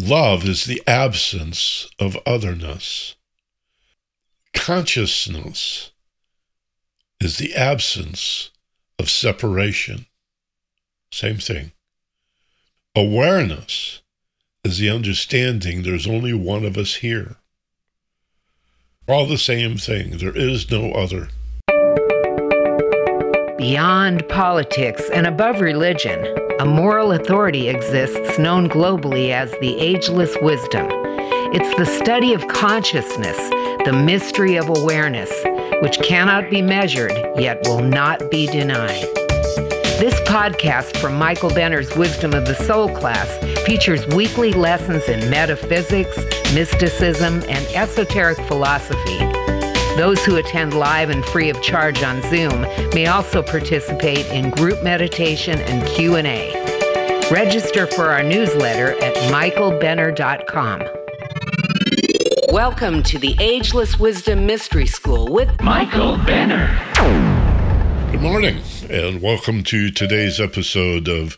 Love is the absence of otherness. Consciousness is the absence of separation. Same thing. Awareness is the understanding there's only one of us here. All the same thing. There is no other. Beyond politics and above religion, a moral authority exists known globally as the ageless wisdom. It's the study of consciousness, the mystery of awareness, which cannot be measured yet will not be denied. This podcast from Michael Benner's Wisdom of the Soul class features weekly lessons in metaphysics, mysticism, and esoteric philosophy. Those who attend live and free of charge on Zoom may also participate in group meditation and Q&A. Register for our newsletter at michaelbenner.com. Welcome to the Ageless Wisdom Mystery School with Michael Benner. Good morning, and welcome to today's episode of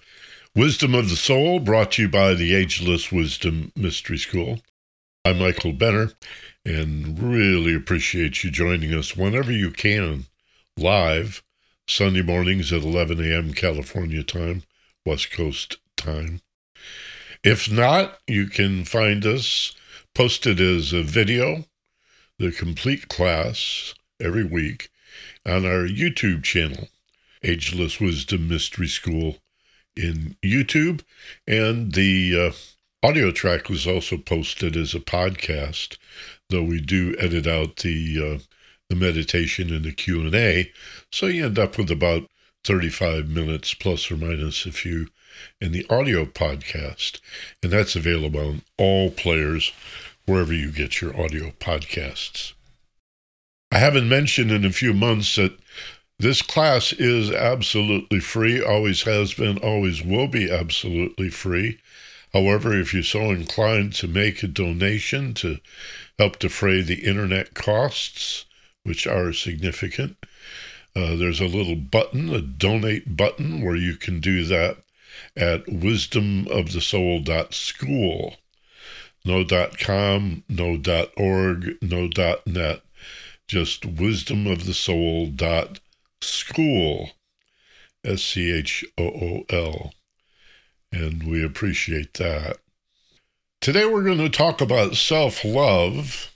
Wisdom of the Soul, brought to you by the Ageless Wisdom Mystery School. I'm Michael Benner, and really appreciate you joining us whenever you can, live, Sunday mornings at 11 a.m. California time, West Coast time. If not, you can find us posted as a video, the complete class, every week on our YouTube channel, Ageless Wisdom Mystery School in YouTube. And the uh, audio track was also posted as a podcast though we do edit out the uh, the meditation and the Q and A, so you end up with about thirty five minutes plus or minus a few in the audio podcast, and that's available on all players wherever you get your audio podcasts. I haven't mentioned in a few months that this class is absolutely free, always has been, always will be absolutely free. However, if you're so inclined to make a donation to help defray the internet costs, which are significant. Uh, there's a little button, a donate button, where you can do that at wisdomofthesoul.school. No .com, no .org, no .net, just wisdomofthesoul.school, S-C-H-O-O-L. And we appreciate that. Today, we're going to talk about self love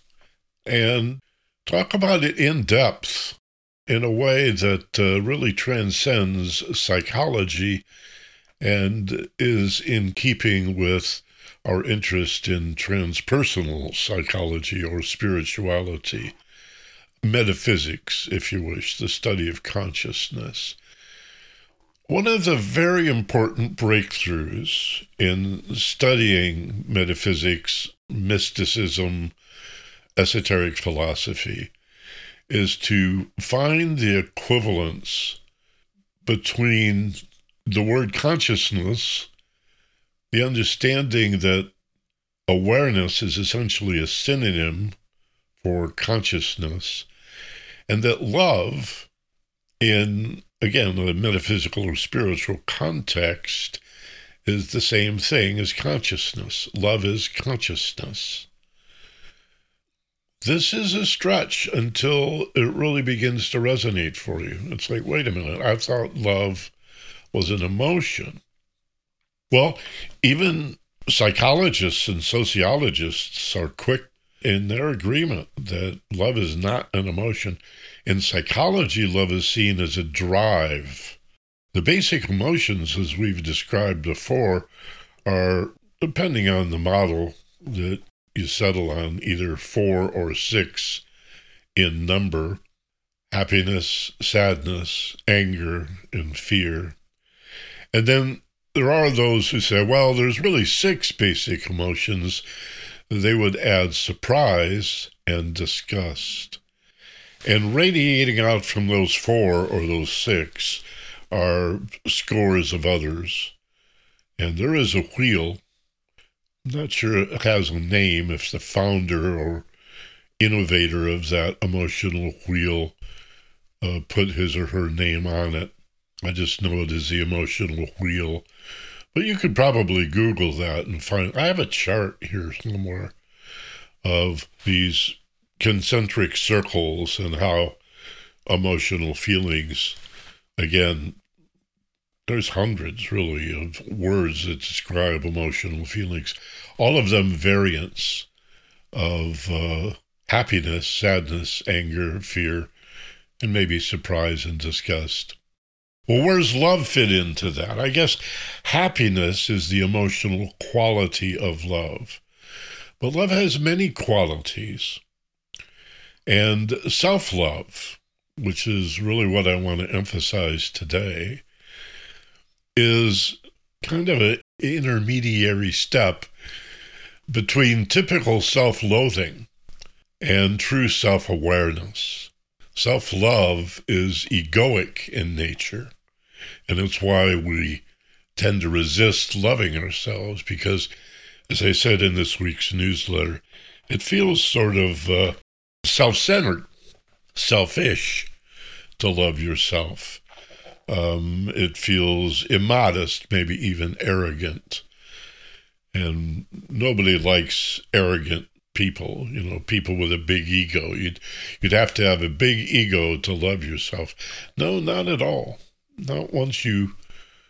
and talk about it in depth in a way that uh, really transcends psychology and is in keeping with our interest in transpersonal psychology or spirituality, metaphysics, if you wish, the study of consciousness. One of the very important breakthroughs in studying metaphysics, mysticism, esoteric philosophy is to find the equivalence between the word consciousness, the understanding that awareness is essentially a synonym for consciousness, and that love in again, the metaphysical or spiritual context is the same thing as consciousness. Love is consciousness. This is a stretch until it really begins to resonate for you. It's like, wait a minute, I thought love was an emotion. Well, even psychologists and sociologists are quick in their agreement that love is not an emotion. In psychology, love is seen as a drive. The basic emotions, as we've described before, are depending on the model that you settle on, either four or six in number happiness, sadness, anger, and fear. And then there are those who say, well, there's really six basic emotions. They would add surprise and disgust. And radiating out from those four or those six are scores of others. And there is a wheel. I'm not sure it has a name, if the founder or innovator of that emotional wheel uh, put his or her name on it. I just know it is the emotional wheel But you could probably Google that and find. I have a chart here somewhere of these concentric circles and how emotional feelings, again, there's hundreds really of words that describe emotional feelings, all of them variants of uh, happiness, sadness, anger, fear, and maybe surprise and disgust. Well, where's love fit into that? I guess happiness is the emotional quality of love. But love has many qualities. And self love, which is really what I want to emphasize today, is kind of an intermediary step between typical self loathing and true self awareness. Self love is egoic in nature, and it's why we tend to resist loving ourselves because, as I said in this week's newsletter, it feels sort of uh, self centered, selfish to love yourself. Um, it feels immodest, maybe even arrogant. And nobody likes arrogant people, you know, people with a big ego. You'd you'd have to have a big ego to love yourself. No, not at all. Not once you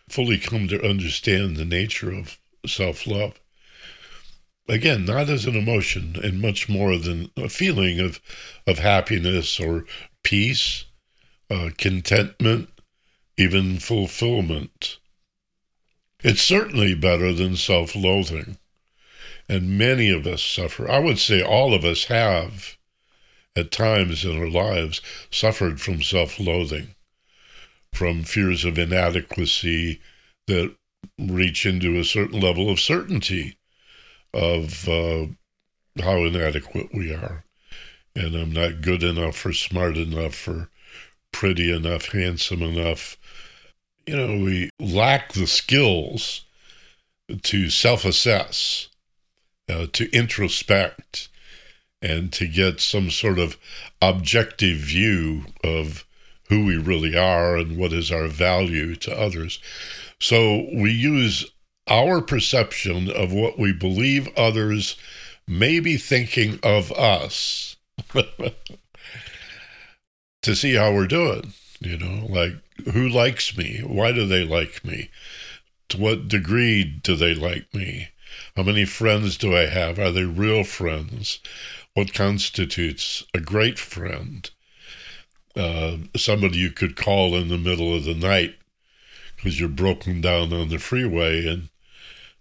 fully come to understand the nature of self-love. Again, not as an emotion and much more than a feeling of of happiness or peace, uh, contentment, even fulfillment. It's certainly better than self-loathing and many of us suffer. I would say all of us have, at times in our lives, suffered from self loathing, from fears of inadequacy that reach into a certain level of certainty of uh, how inadequate we are. And I'm not good enough or smart enough or pretty enough, handsome enough. You know, we lack the skills to self assess uh, to introspect and to get some sort of objective view of who we really are and what is our value to others. So we use our perception of what we believe others may be thinking of us to see how we're doing. You know, like who likes me? Why do they like me? To what degree do they like me? How many friends do I have? Are they real friends? What constitutes a great friend? Uh, somebody you could call in the middle of the night because you're broken down on the freeway and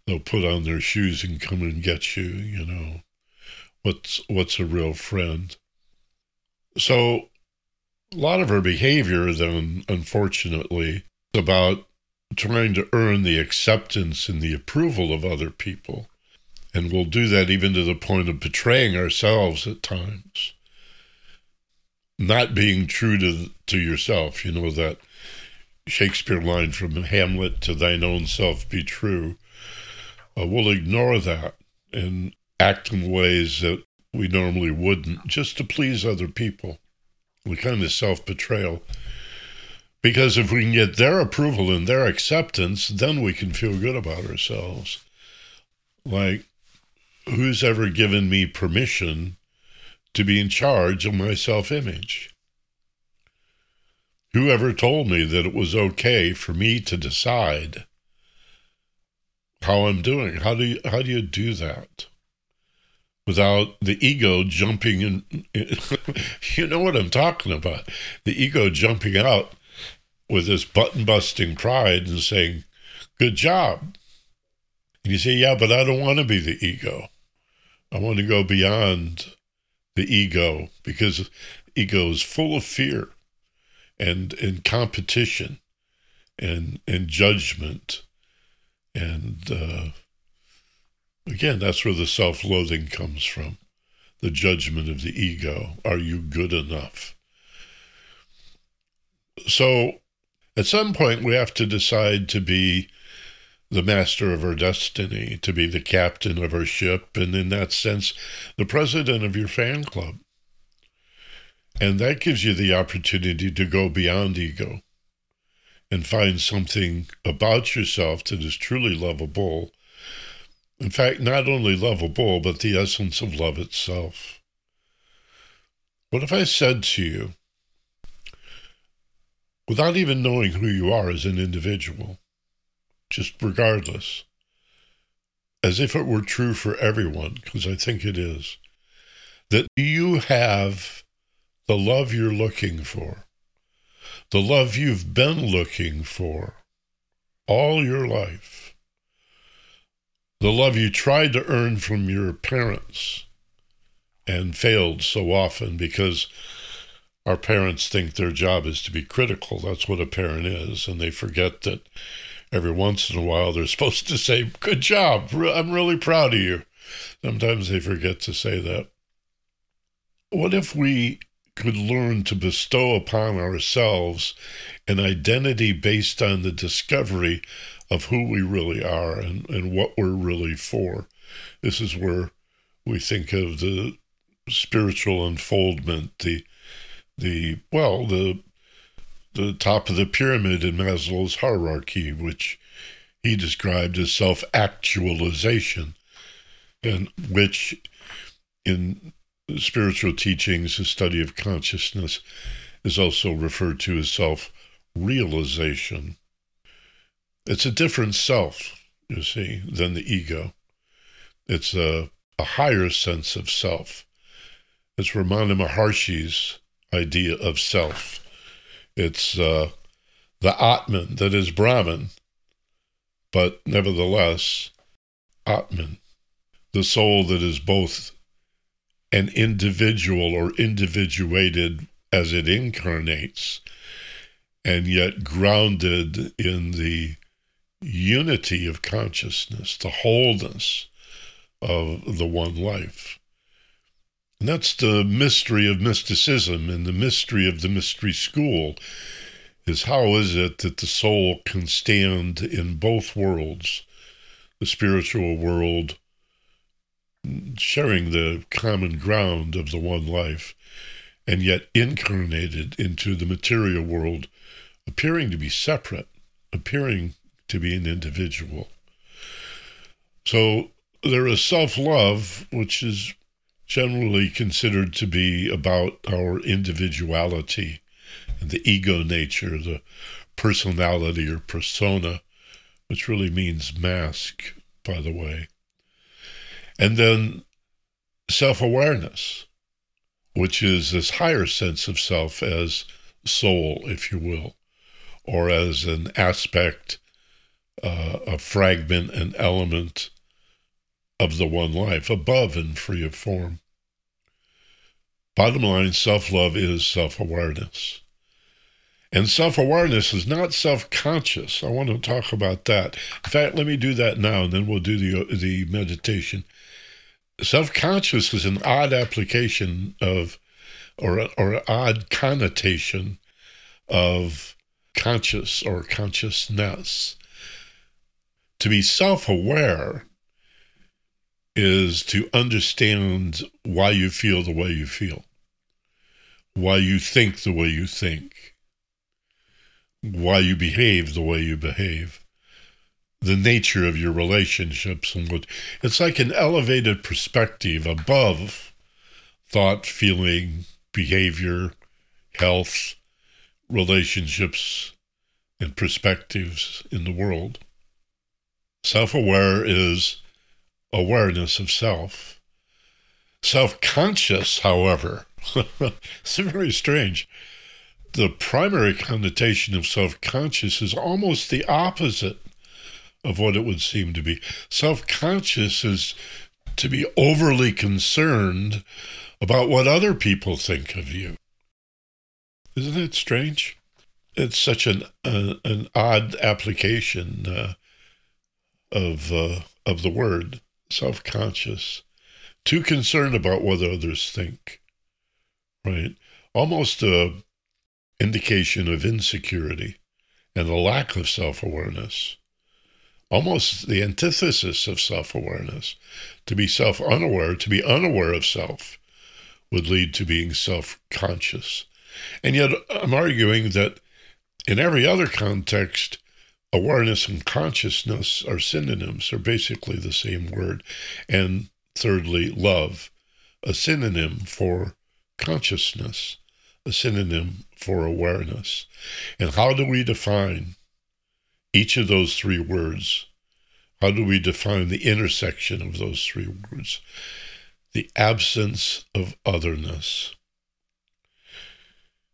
they'll put on their shoes and come and get you, you know. What's what's a real friend? So a lot of our behavior then unfortunately is about trying to earn the acceptance and the approval of other people. And we'll do that even to the point of betraying ourselves at times. Not being true to, to yourself. You know, that Shakespeare line from Hamlet to thine own self be true. Uh, we'll ignore that and act in ways that we normally wouldn't just to please other people. The kind of self betrayal because if we can get their approval and their acceptance, then we can feel good about ourselves. Like, who's ever given me permission to be in charge of my self image? Whoever told me that it was okay for me to decide how I'm doing? How do you, how do you do that? Without the ego jumping in, you know what I'm talking about. The ego jumping out with this button busting pride and saying, Good job. And you say, Yeah, but I don't want to be the ego. I want to go beyond the ego because ego is full of fear and, and competition and, and judgment. And uh, again, that's where the self loathing comes from the judgment of the ego. Are you good enough? So at some point, we have to decide to be the master of her destiny, to be the captain of her ship, and in that sense, the president of your fan club. And that gives you the opportunity to go beyond ego and find something about yourself that is truly lovable. In fact, not only lovable, but the essence of love itself. What if I said to you, without even knowing who you are as an individual, just regardless, as if it were true for everyone, because I think it is, that you have the love you're looking for, the love you've been looking for all your life, the love you tried to earn from your parents and failed so often because our parents think their job is to be critical. That's what a parent is. And they forget that every once in a while they're supposed to say, Good job. I'm really proud of you. Sometimes they forget to say that. What if we could learn to bestow upon ourselves an identity based on the discovery of who we really are and, and what we're really for? This is where we think of the spiritual unfoldment, the the well, the the top of the pyramid in Maslow's hierarchy, which he described as self-actualization, and which in spiritual teachings, the study of consciousness, is also referred to as self-realization. It's a different self, you see, than the ego. It's a, a higher sense of self. It's Ramana Maharshi's idea of self. It's uh, the Atman that is Brahman, but nevertheless, Atman, the soul that is both an individual or individuated as it incarnates, and yet grounded in the unity of consciousness, the wholeness of the one life. And that's the mystery of mysticism and the mystery of the mystery school is how is it that the soul can stand in both worlds, the spiritual world, sharing the common ground of the one life, and yet incarnated into the material world, appearing to be separate, appearing to be an individual. So there is self love, which is generally considered to be about our individuality and the ego nature, the personality or persona, which really means mask, by the way. And then self awareness, which is this higher sense of self as soul, if you will, or as an aspect, uh, a fragment, an element of the one life, above and free of form. Bottom line self love is self awareness. And self awareness is not self conscious. I want to talk about that. In fact, let me do that now, and then we'll do the, the meditation. Self conscious is an odd application of, or, or odd connotation of conscious or consciousness. To be self aware is to understand why you feel the way you feel, why you think the way you think, why you behave the way you behave, the nature of your relationships, and what it's like an elevated perspective above thought, feeling, behavior, health, relationships, and perspectives in the world. Self aware is awareness of self. Self conscious, however, it's very strange. The primary connotation of self conscious is almost the opposite of what it would seem to be. Self conscious is to be overly concerned about what other people think of you. Isn't that strange? It's such an uh, an odd application uh, of uh, of the word self conscious, too concerned about what others think, right? Almost a indication of insecurity and a lack of self awareness. Almost the antithesis of self awareness. To be self unaware, to be unaware of self, would lead to being self conscious. And yet, I'm arguing that In every other context, awareness and consciousness are synonyms, are basically the same word. And thirdly, love, a synonym for consciousness, a synonym for awareness. And how do we define each of those three words? How do we define the intersection of those three words? The absence of otherness.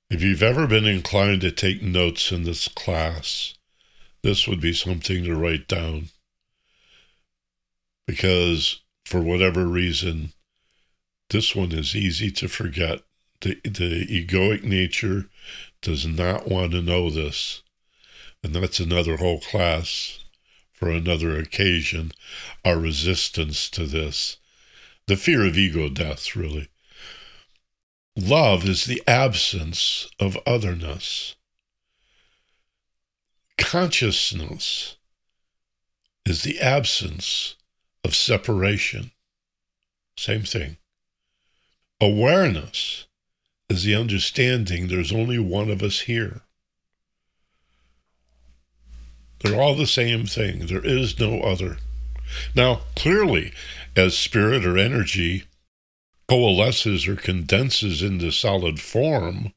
If you've ever been inclined to take notes in this class, this would be something to write down. Because for whatever reason, this one is easy to forget. The, the egoic nature does not want to know this. And that's another whole class for another occasion, our resistance to this. The fear of ego death, really. Love is the absence of otherness. Consciousness is the absence of separation. Same thing. Awareness is the understanding there's only one of us here. They're all the same thing. There is no other. Now, clearly, as spirit or energy coalesces or condenses into solid form,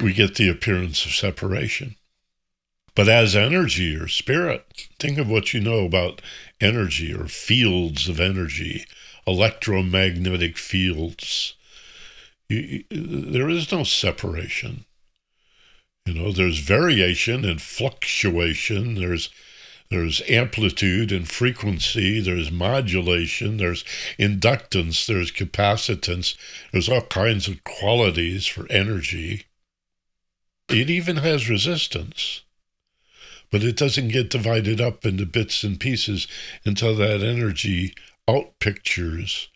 we get the appearance of separation. But as energy or spirit, think of what you know about energy or fields of energy, electromagnetic fields. You, there is no separation. You know, there's variation and fluctuation. There's there's amplitude and frequency, there's modulation, there's inductance, there's capacitance, there's all kinds of qualities for energy. It even has resistance, but it doesn't get divided up into bits and pieces until that energy outpictures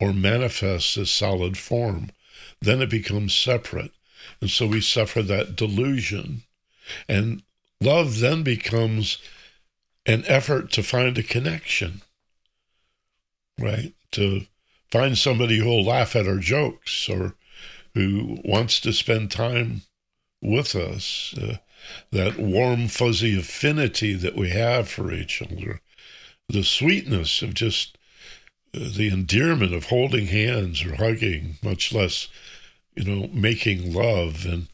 or manifests as solid form. Then it becomes separate. And so we suffer that delusion. And love then becomes an effort to find a connection, right? To find somebody who'll laugh at our jokes or who wants to spend time with us. Uh, that warm, fuzzy affinity that we have for each other, the sweetness of just uh, the endearment of holding hands or hugging, much less, you know, making love and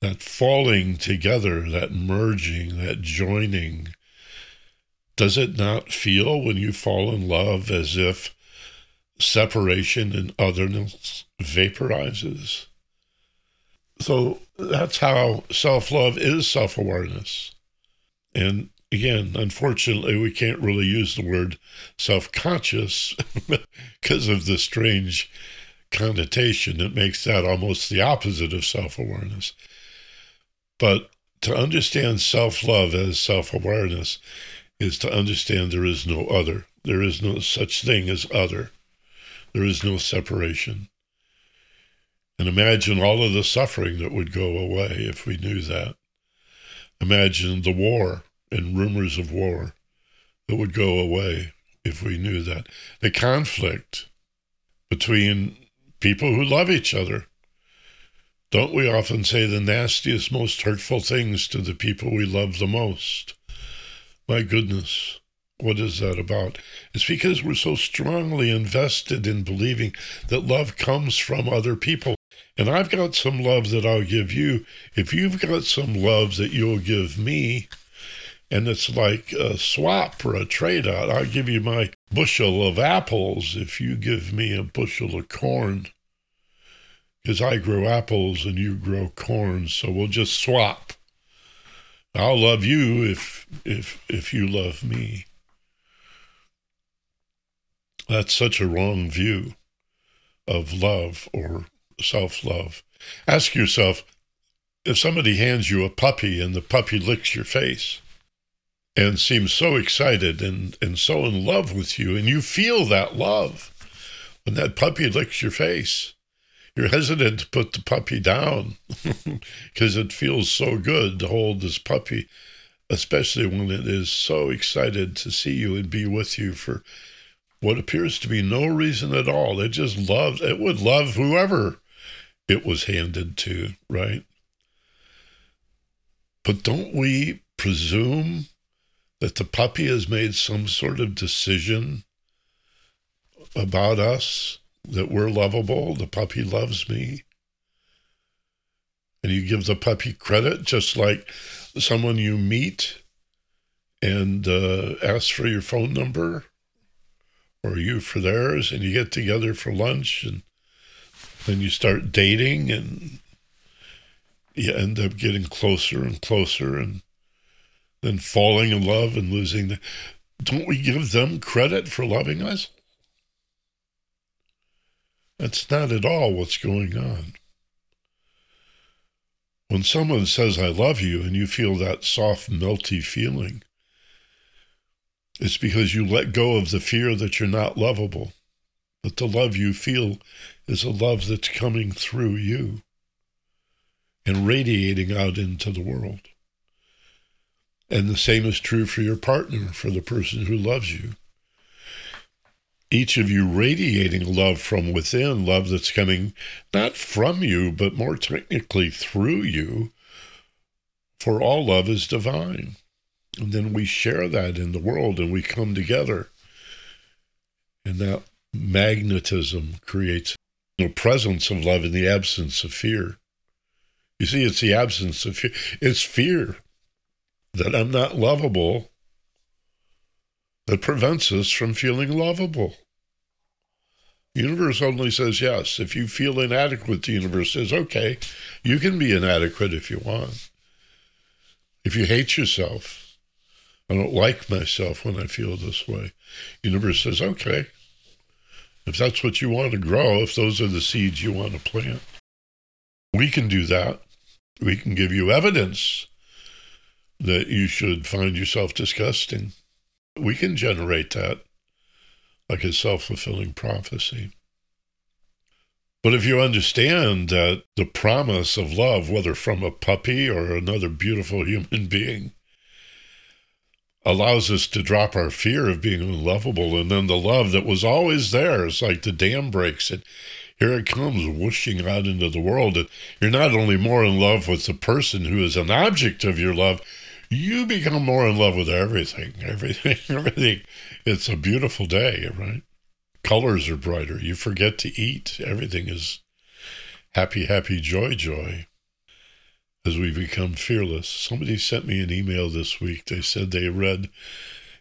that falling together, that merging, that joining, does it not feel when you fall in love as if separation and otherness vaporizes? So that's how self love is self awareness. And again, unfortunately, we can't really use the word self conscious because of the strange connotation that makes that almost the opposite of self awareness. But to understand self love as self awareness is to understand there is no other. There is no such thing as other. There is no separation. And imagine all of the suffering that would go away if we knew that. Imagine the war and rumors of war that would go away if we knew that. The conflict between people who love each other. Don't we often say the nastiest, most hurtful things to the people we love the most? My goodness, what is that about? It's because we're so strongly invested in believing that love comes from other people. And I've got some love that I'll give you. If you've got some love that you'll give me, and it's like a swap or a trade out, I'll give you my bushel of apples if you give me a bushel of corn. Because I grow apples and you grow corn, so we'll just swap. I'll love you if if if you love me. That's such a wrong view of love or self-love. Ask yourself if somebody hands you a puppy and the puppy licks your face and seems so excited and, and so in love with you, and you feel that love when that puppy licks your face, you're hesitant to put the puppy down because it feels so good to hold this puppy, especially when it is so excited to see you and be with you for what appears to be no reason at all. It just loves, it would love whoever it was handed to, right? But don't we presume that the puppy has made some sort of decision about us, that we're lovable, the puppy loves me? And you give the puppy credit, just like someone you meet and uh, ask for your phone number or you for theirs, and you get together for lunch, and then you start dating, and you end up getting closer and closer, and then falling in love and losing the. Don't we give them credit for loving us? That's not at all what's going on. When someone says, I love you, and you feel that soft, melty feeling, it's because you let go of the fear that you're not lovable, that the love you feel is a love that's coming through you and radiating out into the world. And the same is true for your partner, for the person who loves you. Each of you radiating love from within, love that's coming not from you, but more technically through you, for all love is divine. And then we share that in the world and we come together. And that magnetism creates a presence of love in the absence of fear. You see, it's the absence of fear. It's fear that I'm not lovable that prevents us from feeling lovable. The universe only says yes. If you feel inadequate, the universe says, okay, you can be inadequate if you want. If you hate yourself, I don't like myself when I feel this way. Universe says, okay, if that's what you want to grow, if those are the seeds you want to plant, we can do that. We can give you evidence that you should find yourself disgusting. We can generate that like a self fulfilling prophecy. But if you understand that the promise of love, whether from a puppy or another beautiful human being, allows us to drop our fear of being unlovable. And then the love that was always there is like the dam breaks and here it comes whooshing out into the world. And you're not only more in love with the person who is an object of your love, you become more in love with everything. Everything, everything. It's a beautiful day, right? Colors are brighter. You forget to eat. Everything is happy, happy, joy, joy as we become fearless. Somebody sent me an email this week. They said they read,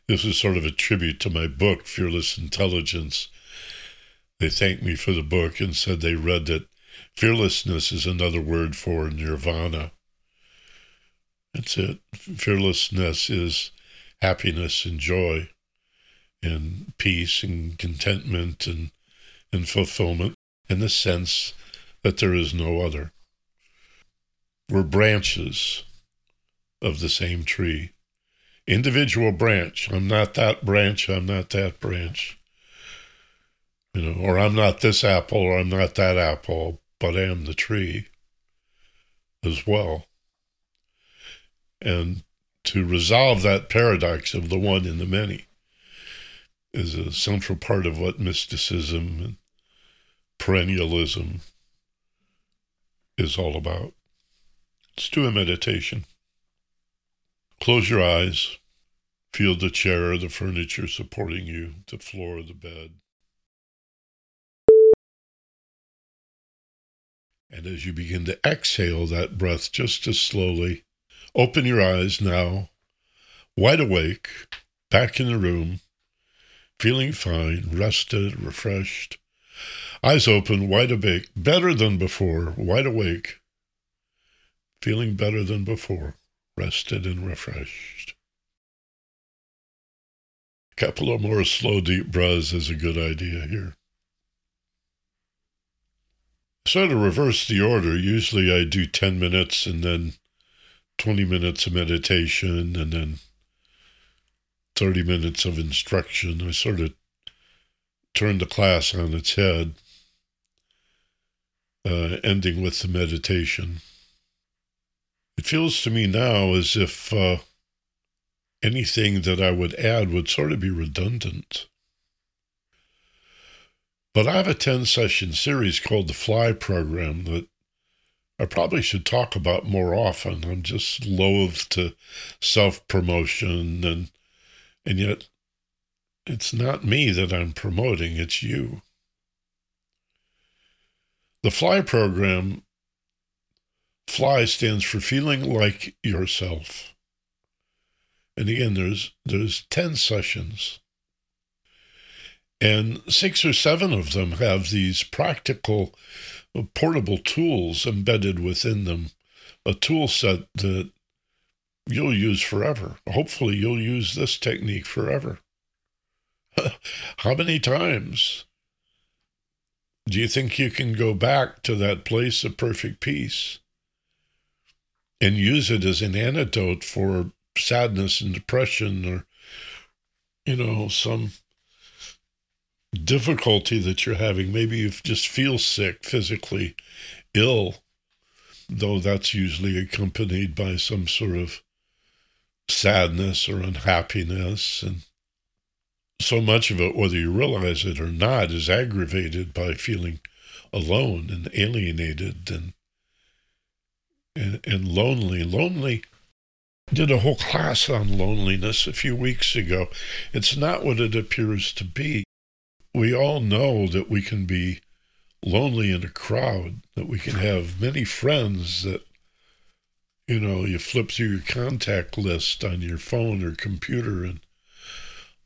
this is sort of a tribute to my book, Fearless Intelligence. They thanked me for the book and said they read that fearlessness is another word for nirvana. That's it. Fearlessness is happiness and joy and peace and contentment and, and fulfillment in the sense that there is no other. We're branches of the same tree. Individual branch. I'm not that branch. I'm not that branch. You know, or I'm not this apple or I'm not that apple, but I am the tree as well. And to resolve that paradox of the one and the many is a central part of what mysticism and perennialism is all about. Let's do a meditation. Close your eyes. Feel the chair, the furniture supporting you, the floor, the bed. And as you begin to exhale that breath just as slowly, open your eyes now, wide awake, back in the room, feeling fine, rested, refreshed. Eyes open, wide awake, better than before, wide awake feeling better than before, rested and refreshed. A couple of more slow, deep breaths is a good idea here. So to reverse the order, usually I do 10 minutes and then 20 minutes of meditation and then 30 minutes of instruction. I sort of turn the class on its head, uh, ending with the meditation. It feels to me now as if uh, anything that I would add would sort of be redundant. But I have a 10 session series called the Fly Program that I probably should talk about more often. I'm just loath to self promotion and and yet it's not me that I'm promoting, it's you. The FLY program, FLY stands for feeling like yourself. And again, there's there's 10 sessions. And six or seven of them have these practical uh, portable tools embedded within them, a tool set that you'll use forever. Hopefully, you'll use this technique forever. How many times do you think you can go back to that place of perfect peace and use it as an antidote for sadness and depression or, you know, some difficulty that you're having. Maybe you just feel sick, physically ill, though that's usually accompanied by some sort of sadness or unhappiness. And so much of it, whether you realize it or not, is aggravated by feeling alone and alienated and and, and lonely. Lonely did a whole class on loneliness a few weeks ago. It's not what it appears to be we all know that we can be lonely in a crowd, that we can have many friends that, you know, you flip through your contact list on your phone or computer and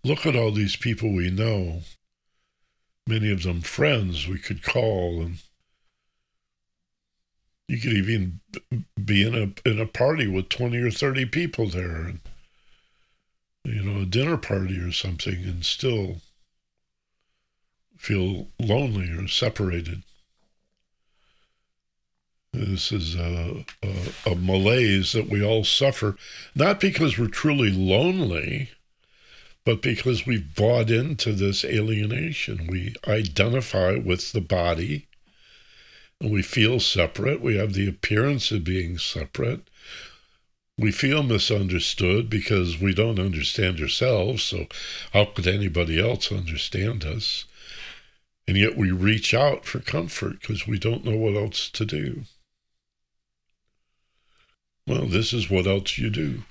look at all these people we know. Many of them friends we could call and you could even be in a in a party with 20 or 30 people there and you know a dinner party or something and still feel lonely or separated. This is a, a, a, malaise that we all suffer, not because we're truly lonely, but because we've bought into this alienation. We identify with the body we feel separate. We have the appearance of being separate. We feel misunderstood because we don't understand ourselves. So, how could anybody else understand us? And yet we reach out for comfort because we don't know what else to do. Well, this is what else you do.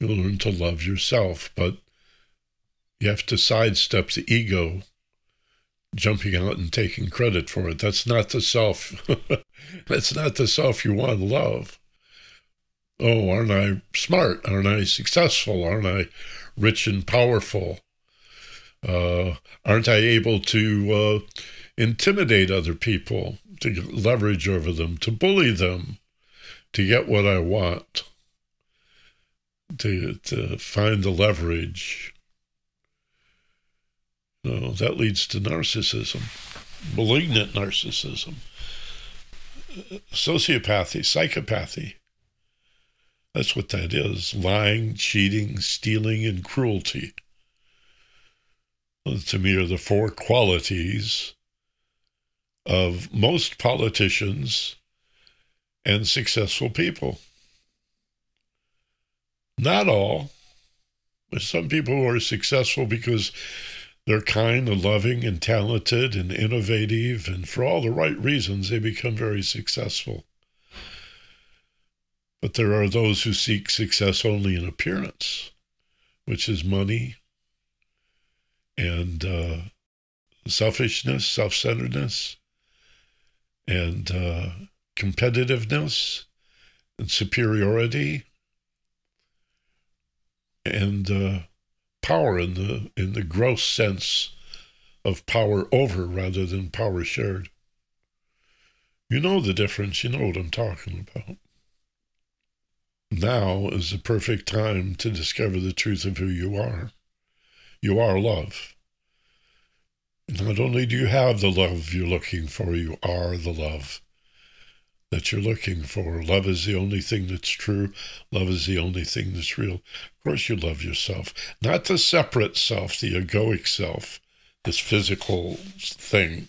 You learn to love yourself, but you have to sidestep the ego jumping out and taking credit for it. That's not the self. That's not the self you want to love. Oh, aren't I smart? Aren't I successful? Aren't I rich and powerful? Uh, aren't I able to uh, intimidate other people, to leverage over them, to bully them, to get what I want, to, to find the leverage? No, that leads to narcissism, malignant narcissism, sociopathy, psychopathy. That's what that is lying, cheating, stealing, and cruelty to me are the four qualities of most politicians and successful people. Not all, but some people who are successful because they're kind and loving and talented and innovative, and for all the right reasons, they become very successful. But there are those who seek success only in appearance, which is money, and uh, selfishness, self centeredness, and uh, competitiveness and superiority and uh, power in the in the gross sense of power over rather than power shared. You know the difference. You know what I'm talking about. Now is the perfect time to discover the truth of who you are. You are love. Not only do you have the love you're looking for, you are the love that you're looking for. Love is the only thing that's true. Love is the only thing that's real. Of course, you love yourself, not the separate self, the egoic self, this physical thing,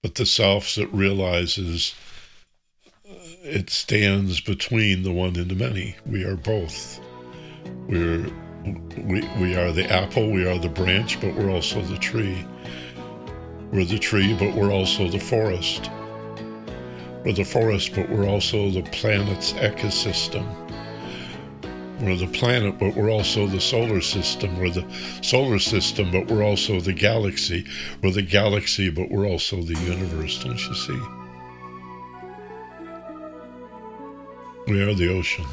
but the self that realizes uh, it stands between the one and the many. We are both. We're we, we are the apple, we are the branch, but we're also the tree. We're the tree, but we're also the forest. We're the forest, but we're also the planet's ecosystem. We're the planet, but we're also the solar system. We're the solar system, but we're also the galaxy. We're the galaxy, but we're also the universe, don't you see? We are the ocean.